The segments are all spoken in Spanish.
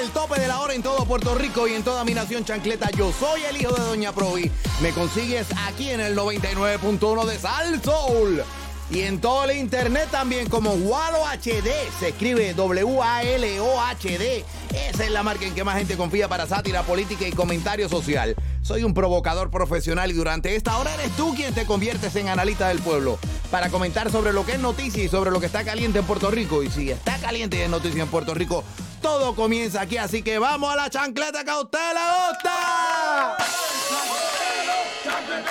El tope de la hora en todo Puerto Rico y en toda mi nación chancleta. Yo soy el hijo de Doña Provi. Me consigues aquí en el 99.1 de Sal Soul. Y en todo el internet también como Walo HD. Se escribe W-A-L-O-H-D. Esa es la marca en que más gente confía para sátira política y comentario social. Soy un provocador profesional y durante esta hora eres tú quien te conviertes en analista del pueblo para comentar sobre lo que es noticia y sobre lo que está caliente en Puerto Rico. Y si está caliente y es noticia en Puerto Rico, todo comienza aquí. Así que vamos a la chancleta que a usted le gusta.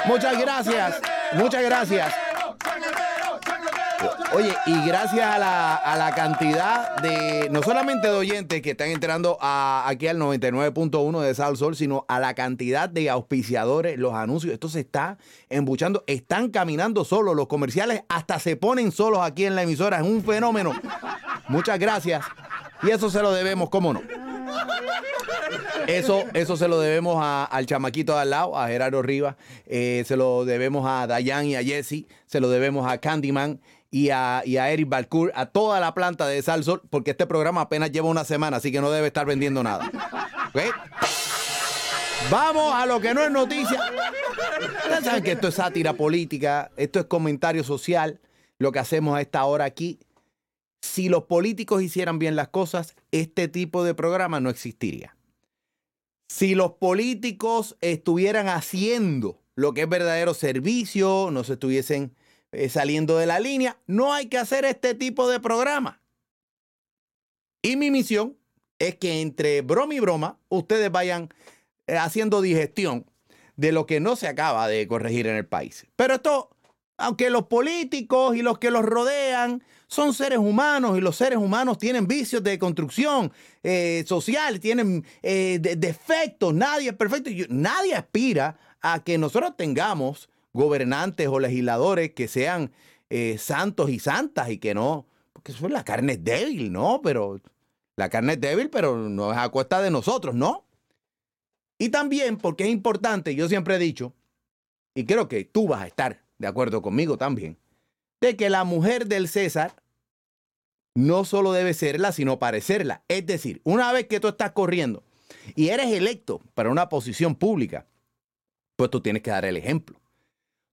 Muchas gracias. Muchas gracias. Oye, y gracias a la, a la cantidad de, no solamente de oyentes que están entrando a, aquí al 99.1 de Sal Sol, sino a la cantidad de auspiciadores, los anuncios, esto se está embuchando, están caminando solos, los comerciales hasta se ponen solos aquí en la emisora, es un fenómeno. Muchas gracias. Y eso se lo debemos, ¿cómo no? Eso, eso se lo debemos al chamaquito de al lado, a Gerardo Rivas, eh, se lo debemos a Dayan y a Jesse, se lo debemos a Candyman y a, a Eric Balcour, a toda la planta de Salsol, porque este programa apenas lleva una semana, así que no debe estar vendiendo nada. Vamos a lo que no es noticia. Ustedes saben que esto es sátira política, esto es comentario social, lo que hacemos a esta hora aquí. Si los políticos hicieran bien las cosas, este tipo de programa no existiría. Si los políticos estuvieran haciendo lo que es verdadero servicio, no se estuviesen eh, saliendo de la línea, no hay que hacer este tipo de programa. Y mi misión es que entre broma y broma ustedes vayan eh, haciendo digestión de lo que no se acaba de corregir en el país. Pero esto, aunque los políticos y los que los rodean son seres humanos y los seres humanos tienen vicios de construcción eh, social, tienen defectos, nadie es perfecto. Nadie aspira a que nosotros tengamos gobernantes o legisladores que sean eh, santos y santas y que no, porque eso, la carne es débil, ¿no? Pero la carne es débil, pero no es a cuesta de nosotros, ¿no? Y también porque es importante, yo siempre he dicho, y creo que tú vas a estar de acuerdo conmigo también, de que la mujer del César no solo debe serla, sino parecerla. Es decir, una vez que tú estás corriendo y eres electo para una posición pública, pues tú tienes que dar el ejemplo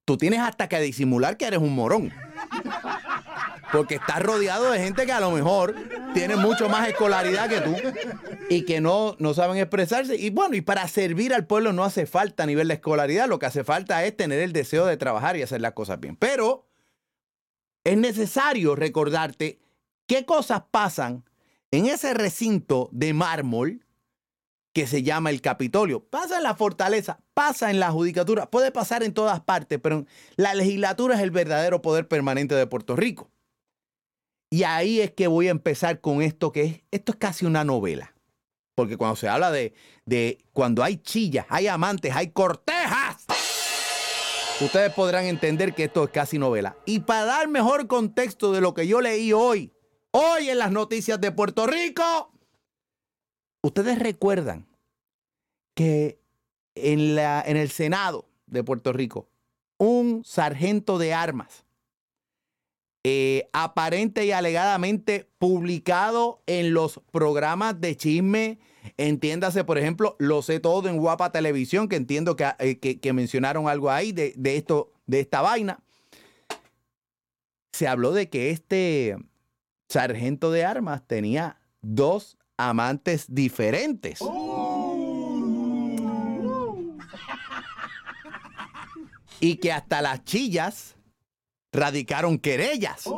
tú tienes hasta que disimular que eres un morón. Porque estás rodeado de gente que a lo mejor tiene mucho más escolaridad que tú y que no, no saben expresarse. Y bueno, y para servir al pueblo no hace falta a nivel de escolaridad, lo que hace falta es tener el deseo de trabajar y hacer las cosas bien. Pero es necesario recordarte qué cosas pasan en ese recinto de mármol que se llama el Capitolio. Pasa en la fortaleza, pasa en la judicatura, puede pasar en todas partes, pero la legislatura es el verdadero poder permanente de Puerto Rico. Y ahí es que voy a empezar con esto que es, esto es casi una novela. Porque cuando se habla de, de cuando hay chillas, hay amantes, hay cortejas, ustedes podrán entender que esto es casi novela. Y para dar mejor contexto de lo que yo leí hoy, hoy en las noticias de Puerto Rico, Ustedes recuerdan que en, la, en el Senado de Puerto Rico, un sargento de armas, eh, aparente y alegadamente publicado en los programas de chisme, entiéndase, por ejemplo, lo sé todo en Guapa Televisión, que entiendo que, eh, que, mencionaron algo ahí de, de, esto, de esta vaina. Se habló de que este sargento de armas tenía dos amantes diferentes. Y que hasta las chillas radicaron querellas.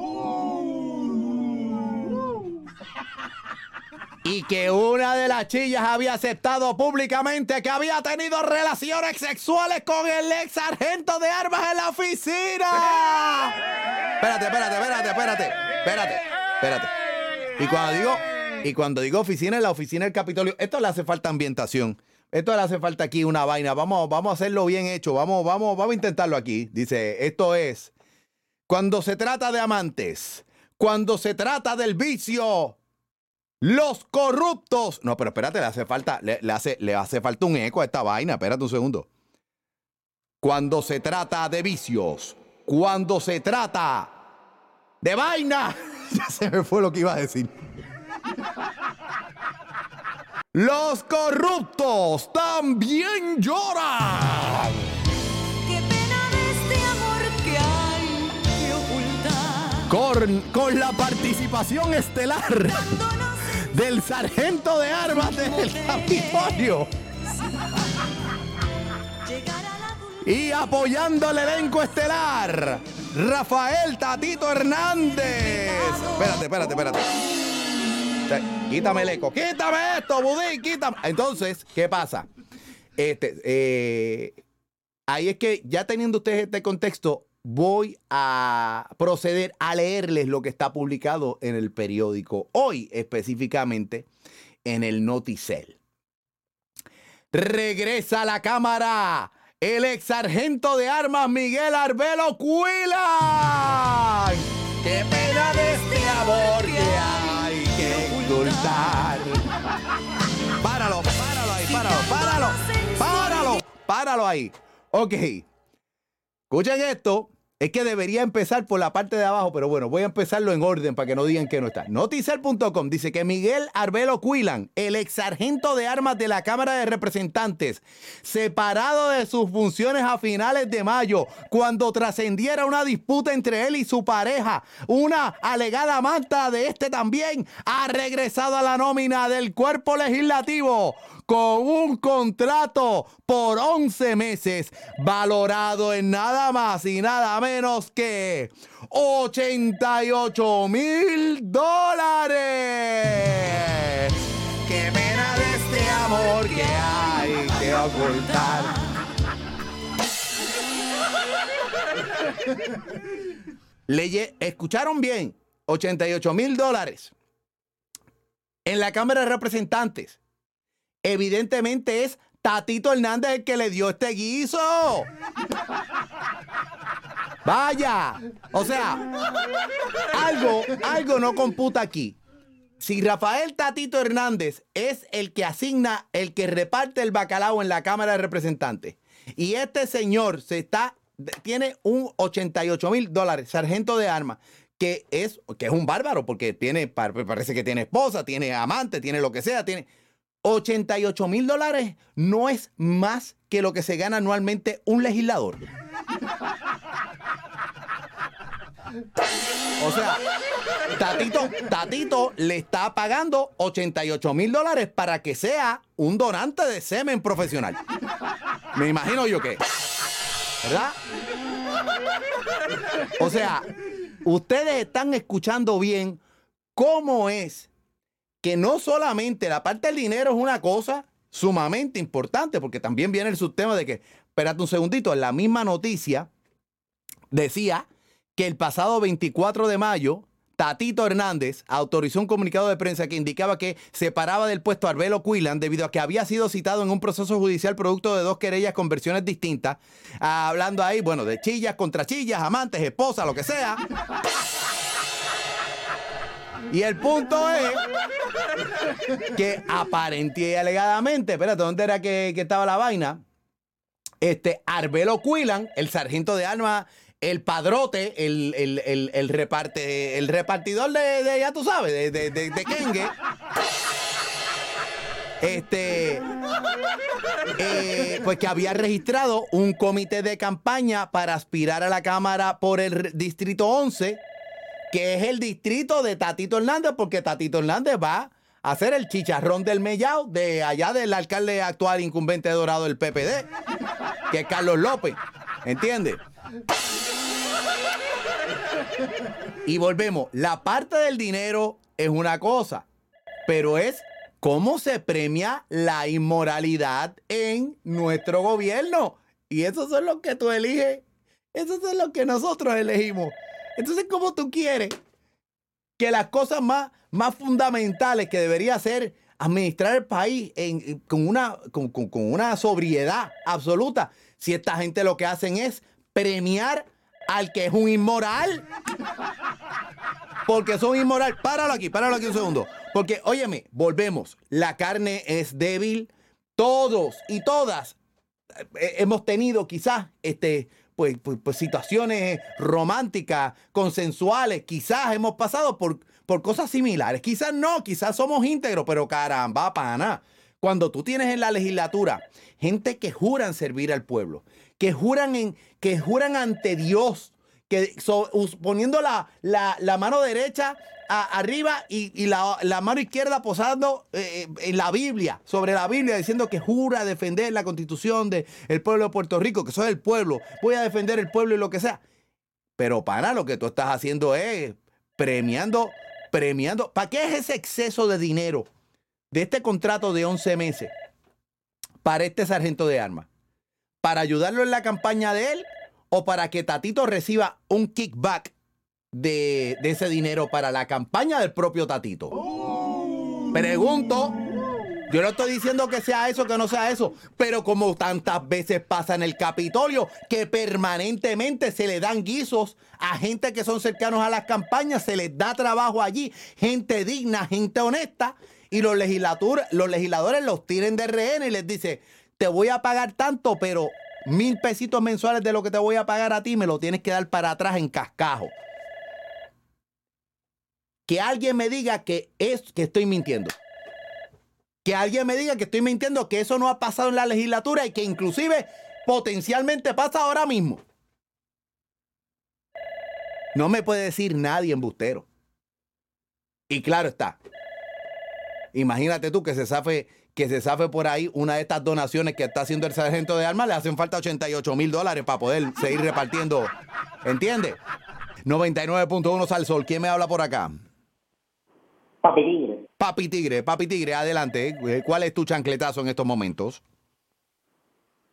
y que una de las chillas había aceptado públicamente que había tenido relaciones sexuales con el ex sargento de armas en la oficina. Espérate, espérate, espérate, espérate, espérate, espérate. Y cuando digo, y cuando digo oficina, en la oficina del Capitolio, esto le hace falta ambientación. Esto le hace falta aquí una vaina. Vamos, vamos a hacerlo bien hecho. Vamos, vamos, vamos a intentarlo aquí. Dice, esto es cuando se trata de amantes, cuando se trata del vicio, los corruptos. No, pero espérate, le hace falta, le, hace, le hace falta un eco a esta vaina. Espérate un segundo. Cuando se trata de vicios, cuando se trata de vaina. ya se me fue lo que iba a decir. Los corruptos también lloran. Qué pena de este amor que hay que ocultar. Con, con la participación estelar del sargento de armas del Capitolio y apoyando el elenco estelar, Rafael Tatito Hernández. Espérate, espérate, espérate. Quítame el eco. Quítame esto, Budín, quítame. Entonces, ¿qué pasa? Este, eh, ahí es que ya teniendo ustedes este contexto, voy a proceder a leerles lo que está publicado en el periódico hoy, específicamente en el Noticel. Regresa a la cámara el ex sargento de armas Miguel Arbelo Cuila. ¡Qué pena de este amor Páralo, páralo ahí, páralo, páralo, páralo, páralo ahí. Ok. Escuchen esto. Es que debería empezar por la parte de abajo, pero bueno, voy a empezarlo en orden para que no digan que no está. Noticel.com dice que Miguel Arbelo Cuilan, el ex sargento de armas de la Cámara de Representantes, separado de sus funciones a finales de mayo, cuando trascendiera una disputa entre él y su pareja, una alegada manta de este también, ha regresado a la nómina del cuerpo legislativo con un contrato por 11 meses valorado en nada más y nada menos que 88 mil dólares. ¡Qué pena de este amor que hay que ocultar! ¿escucharon bien? 88 mil dólares. En la Cámara de Representantes evidentemente es Tatito Hernández el que le dio este guiso. Vaya. O sea, algo, algo no computa aquí. Si Rafael Tatito Hernández es el que asigna, el que reparte el bacalao en la Cámara de Representantes, y este señor se está, tiene un 88 mil dólares, sargento de armas, que es, que es un bárbaro, porque tiene, pa- parece que tiene esposa, tiene amante, tiene lo que sea, tiene 88 mil dólares no es más que lo que se gana anualmente un legislador. O sea, Tatito, Tatito le está pagando 88 mil dólares para que sea un donante de semen profesional. Me imagino yo que. ¿Verdad? O sea, ustedes están escuchando bien cómo es que no solamente la parte del dinero es una cosa sumamente importante, porque también viene el subtema de que, espérate un segundito, en la misma noticia decía que el pasado 24 de mayo, Tatito Hernández autorizó un comunicado de prensa que indicaba que separaba del puesto a Arbelo Quilan debido a que había sido citado en un proceso judicial producto de dos querellas con versiones distintas, hablando ahí, bueno, de chillas contra chillas, amantes, esposas, lo que sea. Y el punto es que aparente y alegadamente, espérate, ¿dónde era que, que estaba la vaina? Este, Arbelo Quilan, el sargento de armas, el padrote, el, el, el, reparte, el repartidor de, de, ya tú sabes, de, de, de, de Kenge. Este, eh, pues que había registrado un comité de campaña para aspirar a la Cámara por el Distrito 11 que es el distrito de Tatito Hernández, porque Tatito Hernández va a hacer el chicharrón del mellao de allá del alcalde actual incumbente Dorado del PPD, que es Carlos López. ¿Entiendes? Y volvemos, la parte del dinero es una cosa, pero es cómo se premia la inmoralidad en nuestro gobierno. Y esos son los que tú eliges. Esos son los que nosotros elegimos. Entonces, ¿cómo tú quieres que las cosas más, más fundamentales que debería ser administrar el país con, una, con- con una sobriedad absoluta, si esta gente lo que hacen es premiar al que es un inmoral? Porque son inmoral. Páralo aquí, páralo aquí un segundo. Porque, óyeme, volvemos. La carne es débil. Todos y todas eh, hemos tenido quizás este, pues, pues, pues, situaciones románticas, consensuales. Quizás hemos pasado por, por cosas similares. Quizás no, quizás somos íntegros, pero caramba, pana. Cuando tú tienes en la legislatura gente que juran servir al pueblo, que juran, en, que juran ante Dios, que poniendo la, la- mano derecha arriba y, la, mano izquierda posando eh, eh, en la Biblia, sobre la Biblia, diciendo que jura defender la constitución del pueblo de Puerto Rico, que soy el pueblo, voy a defender el pueblo y lo que sea. Pero para lo que tú estás haciendo es premiando, premiando. ¿Para qué es ese exceso de dinero de este contrato de 11 meses para este sargento de armas? ¿Para ayudarlo en la campaña de él o para que Tatito reciba un kickback de, de ese dinero para la campaña del propio Tatito? Pregunto. Yo no estoy diciendo que sea eso, que no sea eso, pero como tantas veces pasa en el Capitolio, que permanentemente se le dan guisos a gente que son cercanos a las campañas, se les da trabajo allí, gente digna, gente honesta, y los, legislatur- los legisladores los tienen de rehén y les dice, te voy a pagar tanto, pero mil pesitos mensuales de lo que te voy a pagar a ti me lo tienes que dar para atrás en cascajo. Que alguien me diga que es que estoy mintiendo. Que alguien me diga que estoy mintiendo, que eso no ha pasado en la legislatura y que inclusive potencialmente pasa ahora mismo. No me puede decir nadie embustero. Y claro está. Imagínate tú que se zafe, que se zafe por ahí una de estas donaciones que está haciendo el sargento de armas, le hacen falta 88 mil dólares para poder seguir repartiendo. ¿Entiendes? 99.1 Sal Sol. ¿Quién me habla por acá? Papi Tigre. Papi Tigre, Papi Tigre, adelante. Eh, ¿Cuál es tu chancletazo en estos momentos?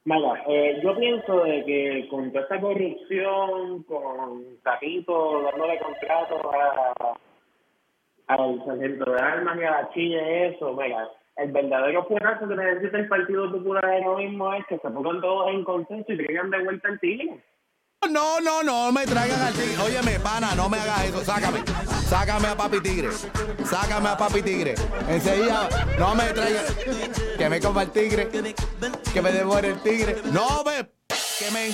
Mira, eh, yo pienso de que con toda esta corrupción, con Tatito dándole contratos a, al sargento de armas y a la chilla y eso, mira, el verdadero fuerazo que necesita el Partido Popular ahora mismo es que se pongan todos en consenso y traigan de vuelta el tigre. No, no, no me traigan al tigre. Óyeme, pana, no me hagas eso. Sácame. Sácame a Papi Tigre. Sácame a Papi Tigre. Enseguida, no me traigan. Que me coma el tigre. Que me devore el tigre. No me. Que me.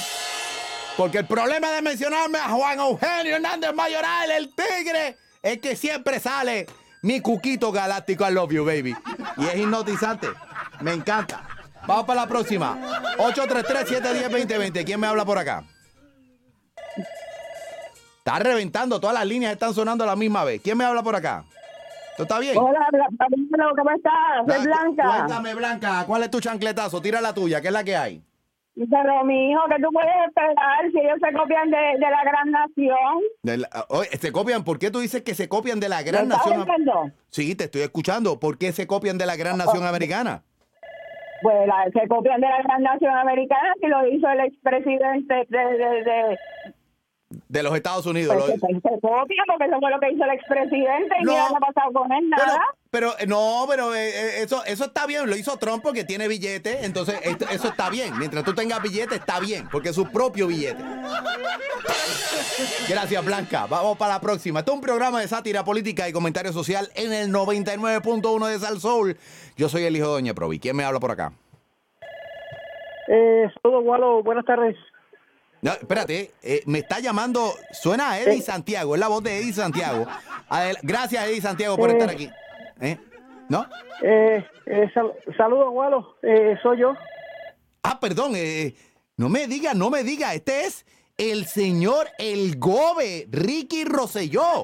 Porque el problema de mencionarme a Juan Eugenio Hernández Mayoral, el tigre, es que siempre sale mi cuquito galáctico I love you, baby. Y es hipnotizante. Me encanta. Vamos para la próxima. 833-710-2020. ¿Quién me habla por acá? Está reventando, todas las líneas están sonando a la misma vez. ¿Quién me habla por acá? ¿Tú estás bien? Hola, ¿cómo estás? Soy Blanca. Cuéntame, Blanca, ¿cuál es tu chancletazo? Tira la tuya, ¿qué es la que hay? Pero, mi hijo, ¿qué tú puedes esperar si ellos se copian de, de la gran nación? De la- oye, se copian, ¿por qué tú dices que se copian de la ¿Me gran nación? Sí, te estoy escuchando. ¿Por qué se copian de la gran nación americana? Pues la- se copian de la gran nación americana, que lo hizo el expresidente de... de, de De los Estados Unidos. pues, lo- se, se copia porque eso fue lo que hizo el expresidente y No. mira qué ha pasado con él, nada. Pero, eh, no, pero eh, eh, eso, eso está bien. Lo hizo Trump porque tiene billete. Entonces, eso está bien. Mientras tú tengas billete, está bien. Porque es su propio billete. Gracias, Blanca. Vamos para la próxima. Este es un programa de sátira política y comentario social en el 99.1 de Sal Soul. Yo soy el hijo de Doña Provi. ¿Quién me habla por acá? Eh, saludos, Walo. Buenas tardes. No, espérate, eh, me está llamando, suena a Eddie Santiago, es la voz de Eddie Santiago. Adel- Gracias, Eddie Santiago, por Eh. estar aquí. ¿Eh? ¿No? Eh, eh, sal- saludos, Walo. Eh, soy yo. Ah, perdón, eh, no me diga, no me diga, este es el señor El Gobe, Ricky Rosselló.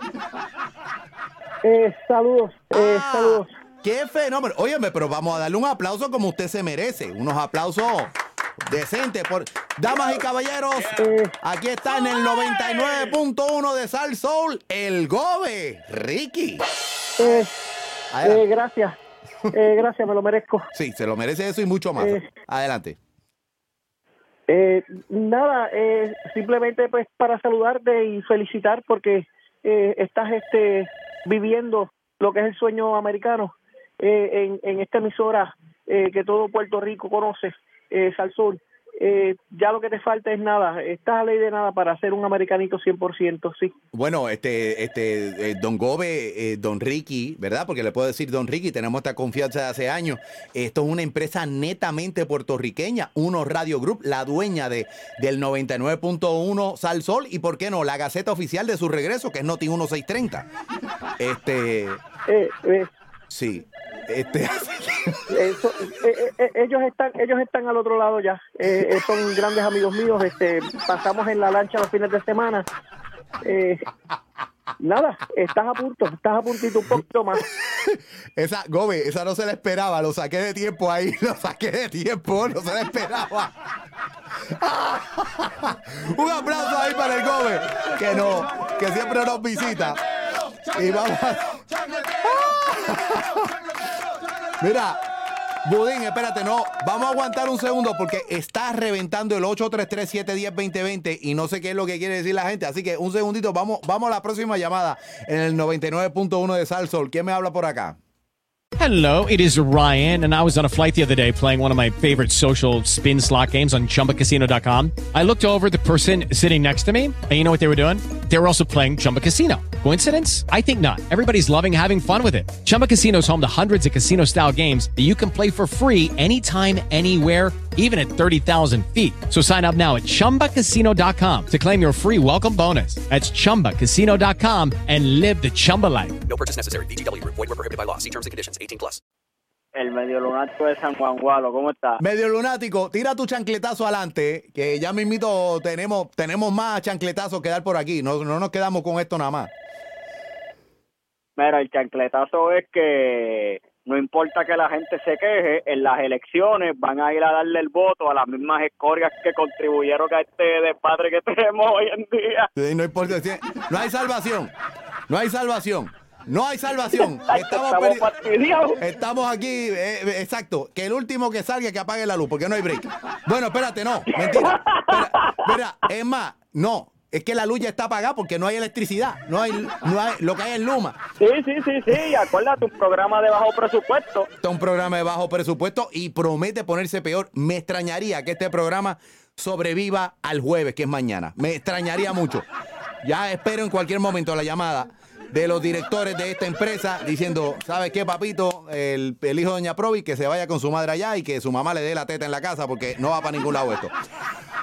Eh, saludos. Ah, saludos. Qué fenómeno. Óyeme, pero vamos a darle un aplauso como usted se merece. Unos aplausos decentes. Por... Damas y caballeros, aquí está en el 99.1 de Sal Soul, El Gobe, Ricky. Eh. Eh, gracias. Eh, gracias, me lo merezco. Sí, se lo merece eso y mucho más. Eh. Adelante. Eh, nada, eh, simplemente pues para saludarte y felicitar porque eh, estás este viviendo lo que es el sueño americano eh, en, en esta emisora eh, que todo Puerto Rico conoce, eh. Eh, ya lo que te falta es nada, estás a ley de nada para ser un americanito 100%, sí. Bueno, este, este, eh, don Gobe, eh, don Ricky, ¿verdad? Porque le puedo decir don Ricky, tenemos esta confianza de hace años. Esto es una empresa netamente puertorriqueña, Uno Radio Group, la dueña de, del 99.1 Sal Sol y, ¿por qué no? La gaceta oficial de su regreso, que es Noti 1630. Este, Eh, eh, sí, este, Eso, eh, eh, eh, ellos están ellos están al otro lado ya Eh, eh, son grandes amigos míos este pasamos en la lancha los fines de semana Eh, nada estás a punto estás a puntito un poquito más esa, Gobe, esa no se la esperaba, lo saqué de tiempo ahí, lo saqué de tiempo, no se la esperaba. Un aplauso ahí para el Gobe, que no, que siempre nos visita. Y vamos a... Mira, Budín, espérate, no, vamos a aguantar un segundo porque está reventando el 833-710-2020 y no sé qué es lo que quiere decir la gente, así que un segundito, vamos, vamos a la próxima llamada en el 99.1 de Salsol. ¿Quién me habla por acá? Hello, it is Ryan, and I was on a flight the other day playing one of my favorite social spin slot games on chumbacasino.com. I looked over the person sitting next to me, and you know what they were doing? They were also playing Chumba Casino. Coincidence? I think not. Everybody's loving having fun with it. Chumba Casino is home to hundreds of casino style games that you can play for free anytime, anywhere, even at 30,000 feet. So sign up now at chumbacasino.com to claim your free welcome bonus. That's chumbacasino.com and live the Chumba life. No purchase necessary. VGW Group. Void were prohibited by law. See terms and conditions. 18 plus. El medio lunático de San Juan Gualo, ¿cómo está? Medio lunático, tira tu chancletazo adelante, que ya mismito tenemos, tenemos más chancletazos que dar por aquí. No, no nos quedamos con esto nada más. Mira, el chancletazo es que no importa que la gente se queje, en las elecciones van a ir a darle el voto a las mismas escorias que contribuyeron a este despadre que tenemos hoy en día. Sí, No importa, no hay salvación. No hay salvación. No hay salvación. Estamos, Estamos estamos aquí, eh, eh, exacto. Que el último que salga que apague la luz, porque no hay break. Bueno, espérate, no, mentira. Espera, espera, es más, no. Es que la luz ya está apagada porque no hay electricidad. No hay, no hay, lo que hay es luma. Sí, sí, sí, sí, acuérdate, un programa de bajo presupuesto. Este es un programa de bajo presupuesto y promete ponerse peor. Me extrañaría que este programa sobreviva al jueves, que es mañana. Me extrañaría mucho. Ya espero en cualquier momento la llamada de los directores de esta empresa diciendo, ¿sabes qué, papito? El, el hijo de Doña Provi que se vaya con su madre allá y que su mamá le dé la teta en la casa porque no va para ningún lado esto.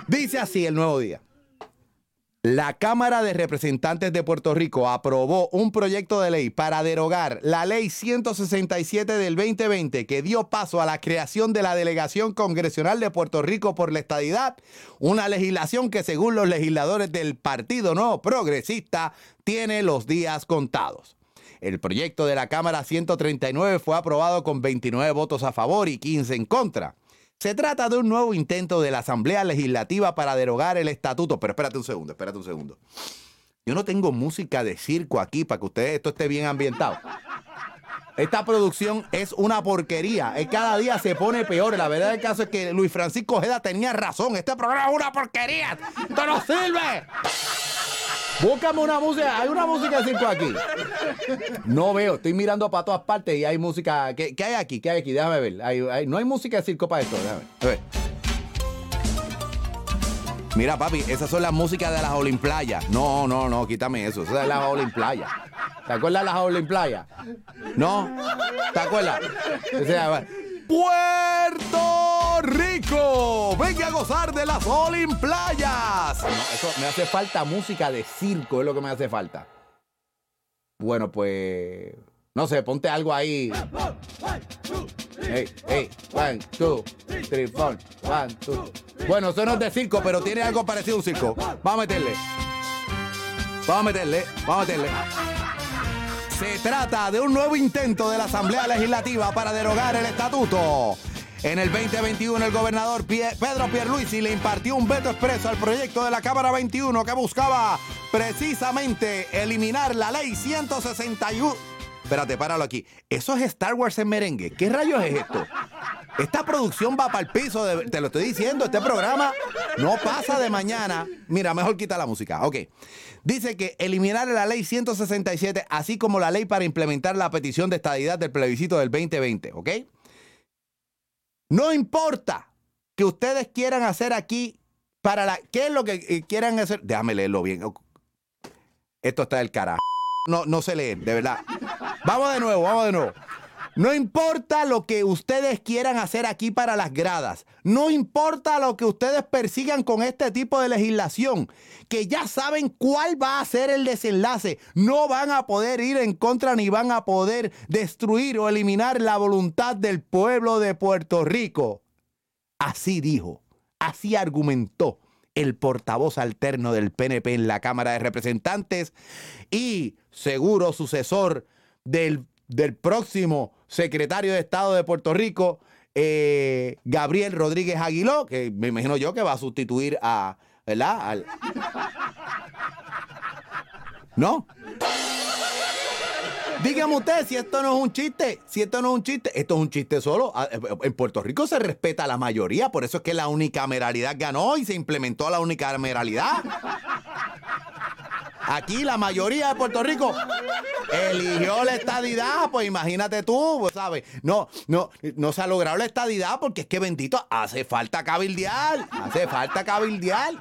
Dice así el nuevo día. La Cámara de Representantes de Puerto Rico aprobó un proyecto de ley para derogar la ley 167 del 2020 que dio paso a la creación de la Delegación Congresional de Puerto Rico por la Estadidad, una legislación que según los legisladores del Partido No Progresista tiene los días contados. El proyecto de la Cámara 139 fue aprobado con 29 votos a favor y 15 en contra. Se trata de un nuevo intento de la Asamblea Legislativa para derogar el estatuto. Pero espérate un segundo, espérate un segundo. Yo no tengo música de circo aquí para que ustedes esto esté bien ambientado. Esta producción es una porquería. Cada día se pone peor. La verdad del caso es que Luis Francisco Ojeda tenía razón. Este programa es una porquería. ¡Esto no sirve! Búscame una música. Hay una música de circo aquí. No veo. Estoy mirando para todas partes y hay música. ¿Qué, qué hay aquí? ¿Qué hay aquí? Déjame ver. No hay música de circo para esto. Déjame ver. Mira, papi, esas son las músicas de las Olimplayas. No, no, no, quítame eso. Esas son las Olimplayas. ¿Te acuerdas de las Olimplayas? ¿No? ¿Te acuerdas? O sea, Puerto Rico, venga a gozar de las Olimplayas. No, eso me hace falta música de circo, es lo que me hace falta. Bueno, pues. No sé, ponte algo ahí. Hey, hey, one, two, three, four, one, two. Bueno, eso no es de circo, pero tiene algo parecido a un circo. Vamos a meterle. Vamos a meterle, vamos a meterle. Se trata de un nuevo intento de la Asamblea Legislativa para derogar el estatuto. En el 2021 el gobernador Pedro Pierluisi le impartió un veto expreso al proyecto de la Cámara 21 que buscaba precisamente eliminar la ley 161 espérate, páralo aquí. Eso es Star Wars en merengue. ¿Qué rayos es esto? Esta producción va para el piso, de- te lo estoy diciendo. Este programa no pasa de mañana. Mira, mejor quita la música. Ok. Dice que eliminar la ley 167, así como la ley para implementar la petición de estadidad del plebiscito del 2020. ¿Ok? No importa que ustedes quieran hacer aquí para la. ¿Qué es lo que eh, quieran hacer? Déjame leerlo bien. Esto está del carajo. No, no sé leer, de verdad. Vamos de nuevo, vamos de nuevo. No importa lo que ustedes quieran hacer aquí para las gradas. No importa lo que ustedes persigan con este tipo de legislación. Que ya saben cuál va a ser el desenlace. No van a poder ir en contra ni van a poder destruir o eliminar la voluntad del pueblo de Puerto Rico. Así dijo, así argumentó el portavoz alterno del PNP en la Cámara de Representantes y seguro sucesor del, del próximo secretario de Estado de Puerto Rico, eh, Gabriel Rodríguez Aguiló, que me imagino yo que va a sustituir a, ¿verdad? ¿No? Dígame usted si esto no es un chiste, si esto no es un chiste, esto es un chiste solo. Ah, eh, En Puerto Rico se respeta a la mayoría, por eso es que la unicameralidad ganó y se implementó la unicameralidad. Aquí la mayoría de Puerto Rico eligió la estadidad, pues imagínate tú, pues, ¿sabes? No, no, no se ha logrado la estadidad porque es que bendito, hace falta cabildear, hace falta cabildear.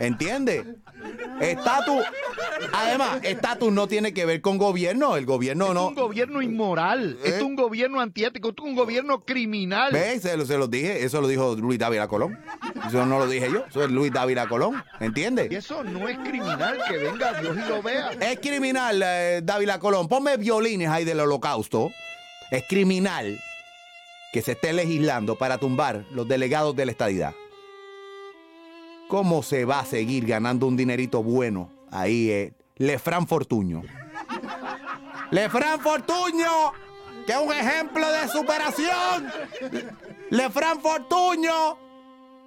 ¿Entiendes? Estatus. Además, estatus no tiene que ver con gobierno. El gobierno no. un gobierno inmoral, ¿Eh? es un gobierno antiético, es un gobierno criminal. ¿Ves? Se, lo- se los dije. Eso lo dijo Luis Dávila Colón. Eso no lo dije yo. Eso es Luis Dávila Colón. ¿Entiendes? Y eso no es criminal, que venga Dios y lo vea. Es criminal, eh, Dávila Colón. Ponme violines ahí del holocausto. Es criminal que se esté legislando para tumbar los delegados de la estadidad. ¿Cómo se va a seguir ganando un dinerito bueno ahí, eh? Lefran Fortuño? Lefran Fortuño, que es un ejemplo de superación. Lefran Fortuño,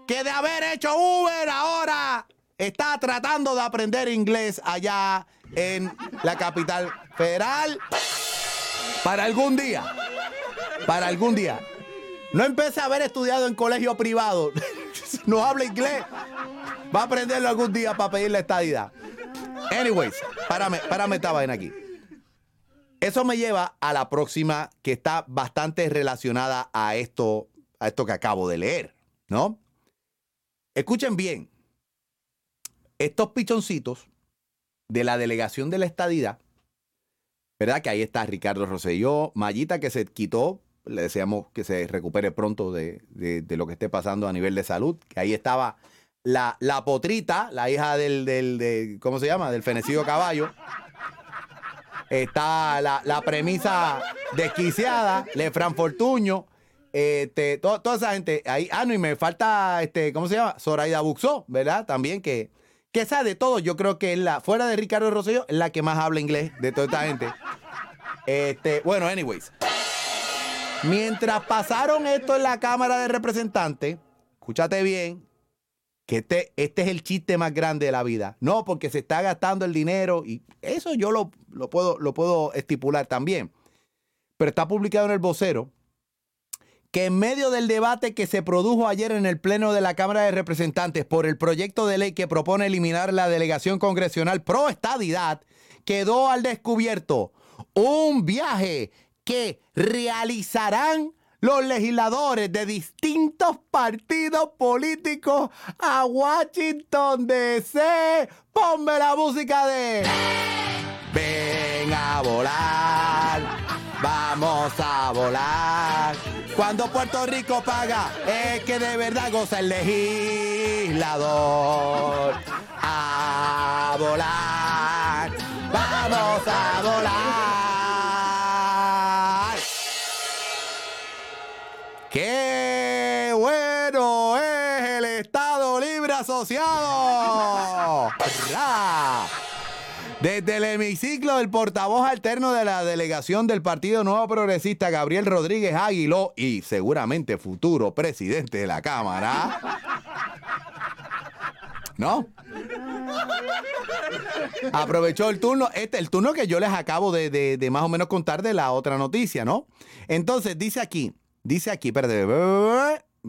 que de haber hecho Uber ahora está tratando de aprender inglés allá en la capital federal. Para algún día, para algún día. No empiece a haber estudiado en colegio privado. No habla inglés. Va a aprenderlo algún día para pedir la estadidad. Anyways, párame, párame esta vaina aquí. Eso me lleva a la próxima que está bastante relacionada a esto, a esto que acabo de leer, ¿no? Escuchen bien. Estos pichoncitos de la delegación de la estadidad, ¿verdad? Que ahí está Ricardo Rosselló, Mayita que se quitó, le deseamos que se recupere pronto de, de- de lo que esté pasando a nivel de salud, que ahí estaba la, la potrita, la hija del, del de- ¿cómo se llama? Del fenecido caballo. Está la, la premisa desquiciada, Lefran Fortuño, este, to- toda esa gente ahí. Ah, no, y me falta, este, ¿cómo se llama? Zoraida Buxó, ¿verdad? También que, que sabe de todo. Yo creo que la, fuera de Ricardo Rosselló, es la que más habla inglés de toda esta gente. Este, bueno, anyways. Mientras pasaron esto en la Cámara de Representantes, escúchate bien, que este, este es el chiste más grande de la vida. No, porque se está gastando el dinero y eso yo lo, lo puedo, lo puedo estipular también. Pero está publicado en el vocero que en medio del debate que se produjo ayer en el Pleno de la Cámara de Representantes por el proyecto de ley que propone eliminar la delegación congresional pro estadidad, quedó al descubierto un viaje que realizarán los legisladores de distintos partidos políticos a Washington DC. Ponme la música de Ven a volar, vamos a volar. Cuando Puerto Rico paga, es que de verdad goza el legislador. A volar, vamos a volar. Asociado! Desde el hemiciclo del portavoz alterno de la delegación del Partido Nuevo Progresista, Gabriel Rodríguez Aguiló, y seguramente futuro presidente de la Cámara, ¿No? Aprovechó el turno, este, el turno que yo les acabo de, de- de más o menos contar de la otra noticia, ¿no? Entonces, dice aquí, dice aquí, espérate,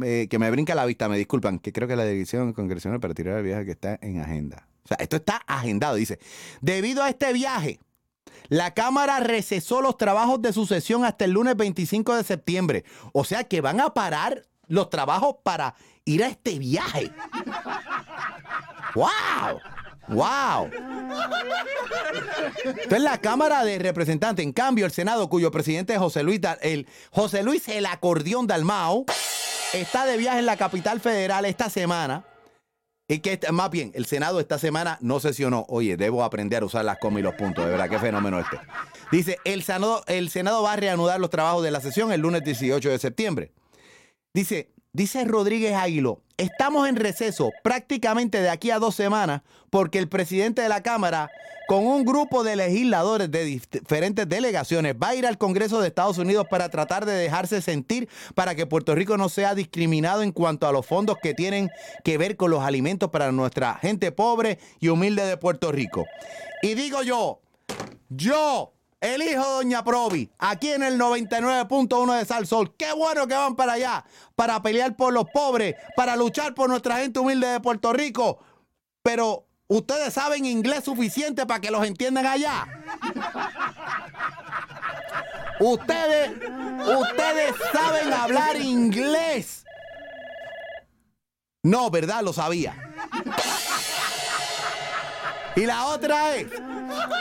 que me brinca la vista, me disculpan, que creo que la dirección congresional para tirar el viaje que está en agenda. O sea, esto está agendado, dice. Debido a este viaje, la Cámara recesó los trabajos de sucesión hasta el lunes 25 de septiembre. O sea que van a parar los trabajos para ir a este viaje. ¡Wow! ¡Wow! Esto es la Cámara de Representantes. En cambio, el Senado, cuyo presidente es José Luis, el, José Luis el acordeón Dalmao, está de viaje en la capital federal esta semana. Y que más bien, el Senado esta semana no sesionó. Oye, debo aprender a usar las comas y los puntos. De verdad, qué fenómeno este. Dice, el Senado, el Senado va a reanudar los trabajos de la sesión el lunes 18 de septiembre. Dice, dice Rodríguez Águilo, estamos en receso prácticamente de aquí a dos semanas porque el presidente de la Cámara, con un grupo de legisladores de dif- diferentes delegaciones, va a ir al Congreso de Estados Unidos para tratar de dejarse sentir para que Puerto Rico no sea discriminado en cuanto a los fondos que tienen que ver con los alimentos para nuestra gente pobre y humilde de Puerto Rico. Y digo yo, yo, el hijo de Doña Provi, aquí en el 99.1 de Sal Sol. Qué bueno que van para allá, para pelear por los pobres, para luchar por nuestra gente humilde de Puerto Rico. Pero ustedes saben inglés suficiente para que los entiendan allá. Ustedes, ustedes saben hablar inglés. No, ¿verdad? Lo sabía. Y la otra es,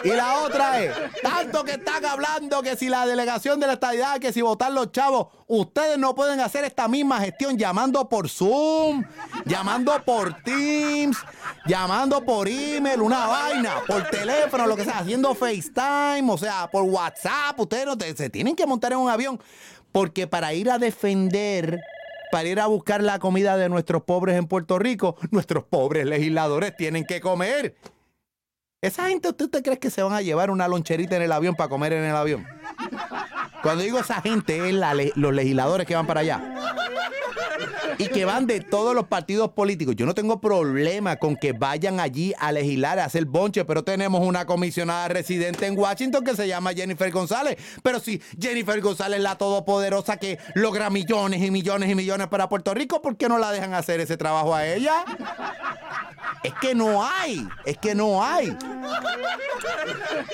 y la otra es, tanto que están hablando que si la delegación de la estadidad, que si votar los chavos, ustedes no pueden hacer esta misma gestión llamando por Zoom, llamando por Teams, llamando por email, una vaina, por teléfono, lo que sea, haciendo FaceTime, o sea, por WhatsApp, ustedes se tienen que montar en un avión, porque para ir a defender para ir a buscar la comida de nuestros pobres en Puerto Rico, nuestros pobres legisladores tienen que comer. Esa gente, ¿usted, usted cree que se van a llevar una loncherita en el avión para comer en el avión? Cuando digo esa gente, es los legisladores que van para allá. Y que van de todos los partidos políticos. Yo no tengo problema con que vayan allí a legislar, a hacer bonche, pero tenemos una comisionada residente en Washington que se llama Jennifer González. Pero si Jennifer González es la todopoderosa que logra millones y millones y millones para Puerto Rico, ¿por qué no la dejan hacer ese trabajo a ella? Es que no hay, es que no hay.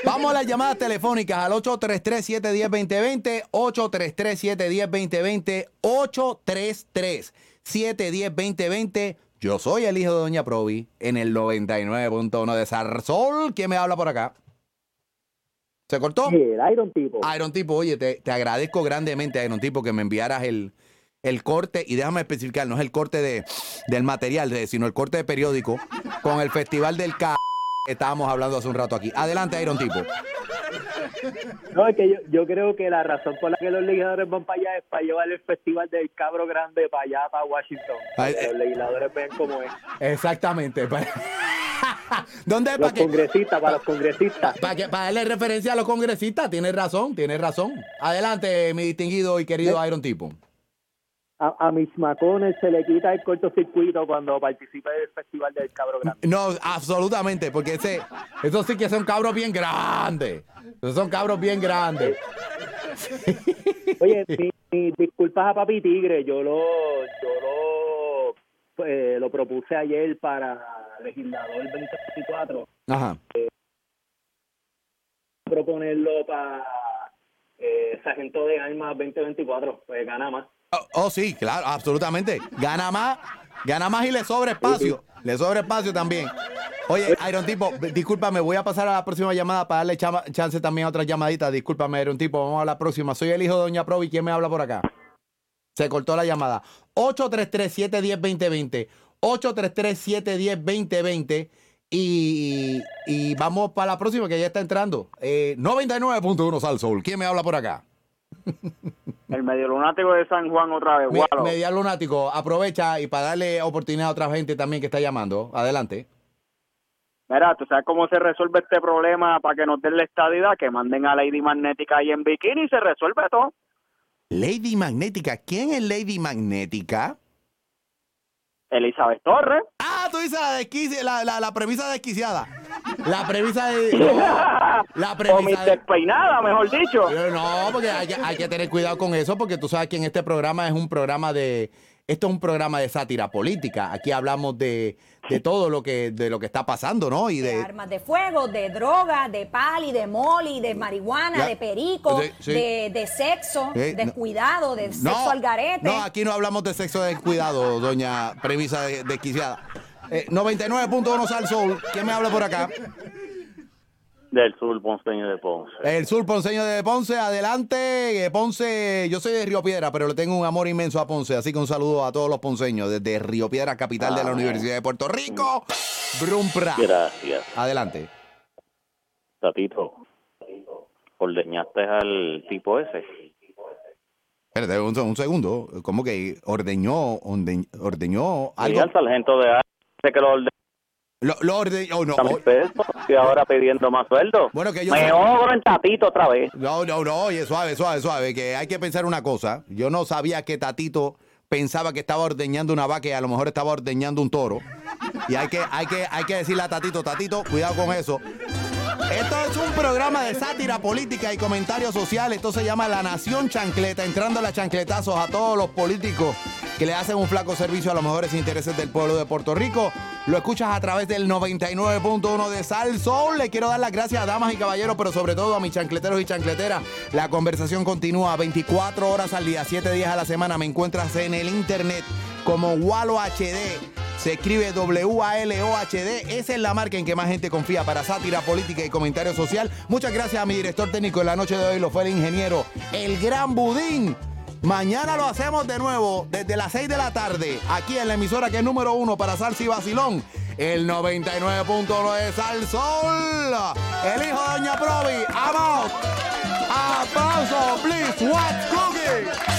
Vamos a las llamadas telefónicas al 833-710-2020, 833-710-2020, 833-710-2020. Yo soy el hijo de Doña Provi en el 99.1 de Sarsol. ¿Quién me habla por acá? ¿Se cortó? El Iron Tipo. Iron Tipo, oye, te, te agradezco grandemente, Iron Tipo, que me enviaras el, el corte, y déjame especificar, no es el corte de, del material, de- sino el corte de periódico, con el Festival del K que estábamos hablando hace un rato aquí. Adelante, Iron Tipo. No, es que yo, yo creo que la razón por la que los legisladores van para allá es para llevar el festival del cabro grande para allá, para Washington. Ay, Para que eh. los legisladores ven cómo es. Exactamente. ¿Dónde? Los congresistas, para los congresistas. Para, que- para darle referencia a los congresistas, tienes razón, tienes razón. Adelante, mi distinguido y querido Iron Tipo. A, a Mitch McConnell se le quita el cortocircuito cuando participa del festival del cabro grande. No, absolutamente, porque ese, esos sí que son cabros bien grandes. Esos son cabros bien grandes. Oye, mi, mi disculpas a Papi Tigre, yo lo, yo lo, pues, lo propuse ayer para legislador 2024, Ajá. proponerlo para eh, sargento de armas 2024, pues gana más. Oh, oh, sí, claro, absolutamente. Gana más, gana más y le sobra espacio. Le sobra espacio también. Oye, Iron Tipo, discúlpame, voy a pasar a la próxima llamada para darle chance también a otras llamaditas. Discúlpame, Iron Tipo, vamos a la próxima. Soy el hijo de Doña Provi. ¿Quién me habla por acá? Se cortó la llamada. 833-710-2020. 833-710-2020. Y, y vamos para la próxima que ya está entrando. Eh, 99.1 Sal Soul. ¿Quién me habla por acá? El medio lunático de San Juan otra vez, Me-. Media Lunático, aprovecha y para darle oportunidad a otra gente también que está llamando. Adelante. Mira, ¿tú sabes cómo se resuelve este problema para que nos den la estadidad? Que manden a Lady Magnética ahí en bikini y se resuelve todo. Lady Magnética. ¿Quién es Lady Magnética? Elizabeth Torres. Ah, tú dices la, desquici- la, la, la premisa desquiciada. La premisa de... no, la o premisa Miss de... Despeinada, mejor dicho. No, porque hay que, hay que tener cuidado con eso, porque tú sabes que en este programa es un programa de... Esto es un programa de sátira política. Aquí hablamos de, de todo lo que, de lo que está pasando, ¿no? Y de de... armas de fuego, de droga, de pali, de moli, de marihuana, Ya. de perico, Sí, sí. De, de sexo, Eh, de no. cuidado, de sexo al garete. no, aquí no hablamos de sexo descuidado, doña premisa de- desquiciada. Eh, 99.1 Sal Sol. ¿Quién me habla por acá? Del sur ponceño de Ponce. El sur ponceño de Ponce, adelante. Eh, Ponce, yo soy de Río Piedra, pero le tengo un amor inmenso a Ponce, así que un saludo a todos los ponceños desde Río Piedra, capital de la Ah. Universidad de Puerto Rico. Brumpra. Gracias. Adelante. Tatito, ordeñaste al tipo ese. Espérate un, un segundo. ¿Cómo que ordeñó, orde- ordeñó Y algo? al sargento de armas que lo ordenó Lo, lo ordeñó, no. y ahora pidiendo más sueldo. Bueno, que yo Me sé- ogro en Tatito otra vez. No, no, no, oye, suave, suave, suave, que hay que pensar una cosa. Yo no sabía que Tatito pensaba que estaba ordeñando una vaca y a lo mejor estaba ordeñando un toro. Y hay que, hay que, hay que decirle a Tatito, Tatito, cuidado con eso. Esto es un programa de sátira política y comentarios sociales. Esto se llama La Nación Chancleta, entrando a las chancletazos a todos los políticos que le hacen un flaco servicio a los mejores intereses del pueblo de Puerto Rico. Lo escuchas a través del 99.1 de Sal Soul. Le quiero dar las gracias a damas y caballeros, pero sobre todo a mis chancleteros y chancleteras. La conversación continúa 24 horas al día, 7 días a la semana. Me encuentras en el internet como Walo HD. Se escribe W-A-L-O-H-D. Esa es la marca en que más gente confía para sátira política y comentario social. Muchas gracias a mi director técnico en la noche de hoy, lo fue el ingeniero El Gran Budín. Mañana lo hacemos de nuevo desde las 6 de la tarde, aquí en la emisora que es número uno para Salsa y Basilón, el 99.1 de Sal Sol. El hijo de Doña Provi, ¡vamos! ¡Aplauso, please! What's cooking?